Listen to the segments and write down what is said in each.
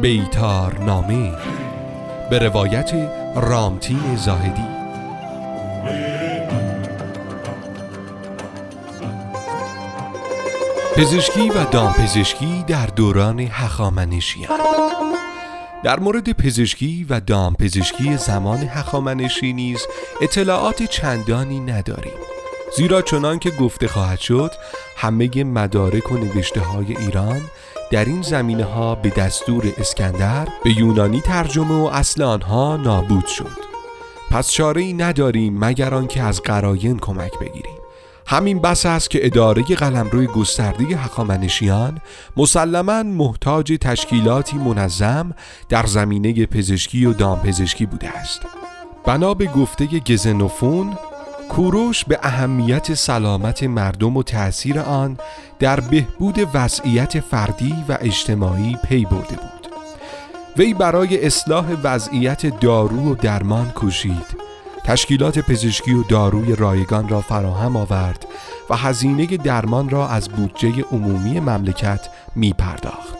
بیتار نامه. به روایت رامتین زاهدی. پزشکی و دامپزشکی در دوران هخامنشیان در مورد پزشکی و دامپزشکی زمان هخامنشی نیز اطلاعات چندانی نداریم. زیرا چنان که گفته خواهد شد همه مدارک و نوشته های ایران در این زمینه ها به دستور اسکندر به یونانی ترجمه و اصل آنها نابود شد. پس چاره ای نداریم مگر آنکه از قراین کمک بگیریم. همین بس است که اداره قلمروی گسترده هخامنشیان مسلما محتاج تشکیلاتی منظم در زمینه پزشکی و دامپزشکی بوده است. بنا به گفته گزنوفون کوروش به اهمیت سلامت مردم و تأثیر آن در بهبود وضعیت فردی و اجتماعی پی برده بود وی برای اصلاح وضعیت دارو و درمان کوشید تشکیلات پزشکی و داروی رایگان را فراهم آورد و هزینه درمان را از بودجه عمومی مملکت می پرداخت.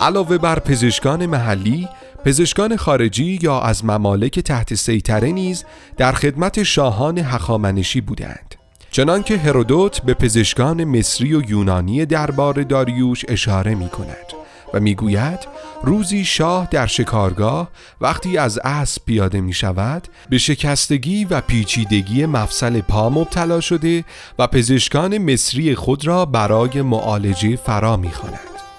علاوه بر پزشکان محلی پزشکان خارجی یا از ممالک تحت سیطره نیز در خدمت شاهان هخامنشی بودند. چنانکه هرودوت به پزشکان مصری و یونانی دربار داریوش اشاره می کند و می‌گوید روزی شاه در شکارگاه وقتی از اسب پیاده می شود به شکستگی و پیچیدگی مفصل پا مبتلا شده و پزشکان مصری خود را برای معالجه فرا می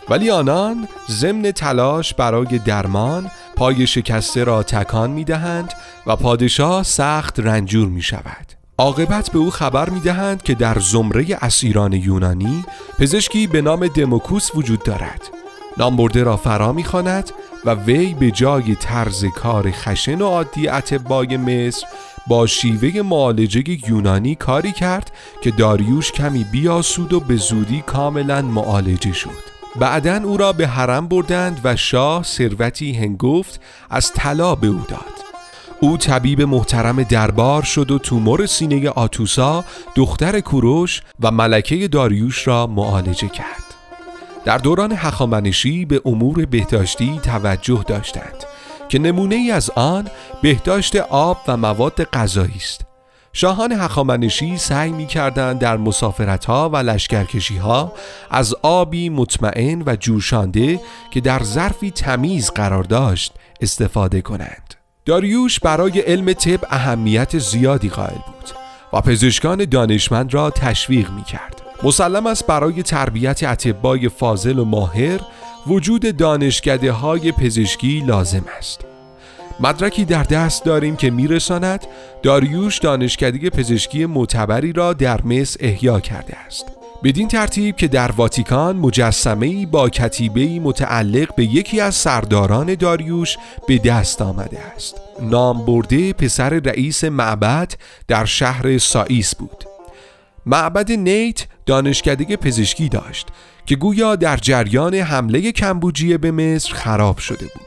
ولی آنان ضمن تلاش برای درمان پای شکسته را تکان می دهند و پادشاه سخت رنجور می شود عاقبت به او خبر می دهند که در زمره اسیران یونانی پزشکی به نام دموکوس وجود دارد. نامبرده را فرا می و وی به جای طرز کار خشن و عادی اتبای مصر با شیوه معالجه یونانی کاری کرد که داریوش کمی بیاسود و به زودی کاملا معالجه شد. بعدا او را به حرم بردند و شاه ثروتی هنگفت از طلا به او داد. او طبیب محترم دربار شد و تومور سینه آتوسا دختر کوروش و ملکه داریوش را معالجه کرد. در دوران هخامنشی به امور بهداشتی توجه داشتند که نمونه ای از آن بهداشت آب و مواد غذایی است. شاهان هخامنشی سعی می کردند در مسافرت ها و لشکرکشی ها از آبی مطمئن و جوشانده که در ظرفی تمیز قرار داشت استفاده کنند. داریوش برای علم طب اهمیت زیادی قائل بود و پزشکان دانشمند را تشویق می کرد مسلم است برای تربیت اطبای فاضل و ماهر وجود دانشکده های پزشکی لازم است. مدرکی در دست داریم که میرساند. داریوش دانشکده پزشکی معتبری را در مصر احیا کرده است. بدین ترتیب که در واتیکان مجسمه با کتیبه متعلق به یکی از سرداران داریوش به دست آمده است. نام برده پسر رئیس معبد در شهر سائیس بود. معبد نیت دانشکده پزشکی داشت که گویا در جریان حمله کمبوجیه به مصر خراب شده بود.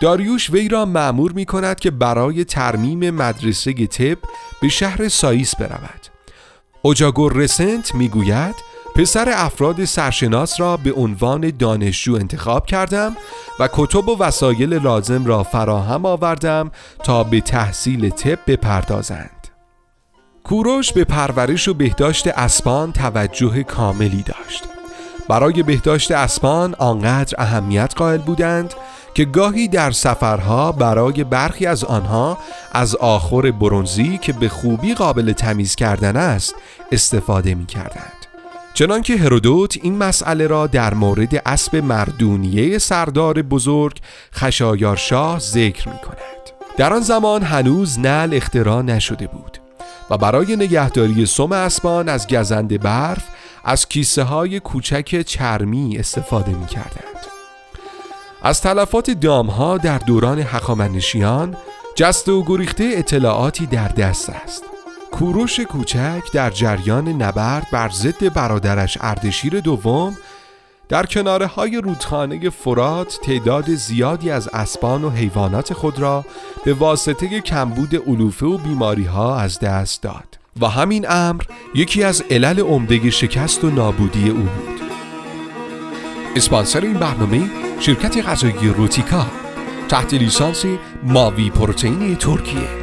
داریوش وی را معمور می کند که برای ترمیم مدرسه طب به شهر ساییس برود. اوجاگور رسنت می گوید پسر افراد سرشناس را به عنوان دانشجو انتخاب کردم و کتب و وسایل لازم را فراهم آوردم تا به تحصیل طب بپردازند. کوروش به پرورش و بهداشت اسبان توجه کاملی داشت. برای بهداشت اسبان آنقدر اهمیت قائل بودند که گاهی در سفرها برای برخی از آنها از آخر برونزی که به خوبی قابل تمیز کردن است استفاده می کردند. چنانکه هرودوت این مسئله را در مورد اسب مردونیه سردار بزرگ خشایارشاه ذکر می کند. در آن زمان هنوز نل اختراع نشده بود و برای نگهداری سم اسبان از گزند برف از کیسه های کوچک چرمی استفاده می کردند. از تلفات دامها در دوران حخامنشیان جست و گریخته اطلاعاتی در دست است. کوروش کوچک در جریان نبرد بر ضد برادرش اردشیر دوم در کناره های رودخانه فرات تعداد زیادی از اسبان و حیوانات خود را به واسطه کمبود علوفه و بیماری ها از دست داد. و همین امر یکی از علل عمده شکست و نابودی او بود. اسپانسر این برنامه شرکت غذایی روتیکا. تحت لیسانس ماوی پروتئین ترکیه.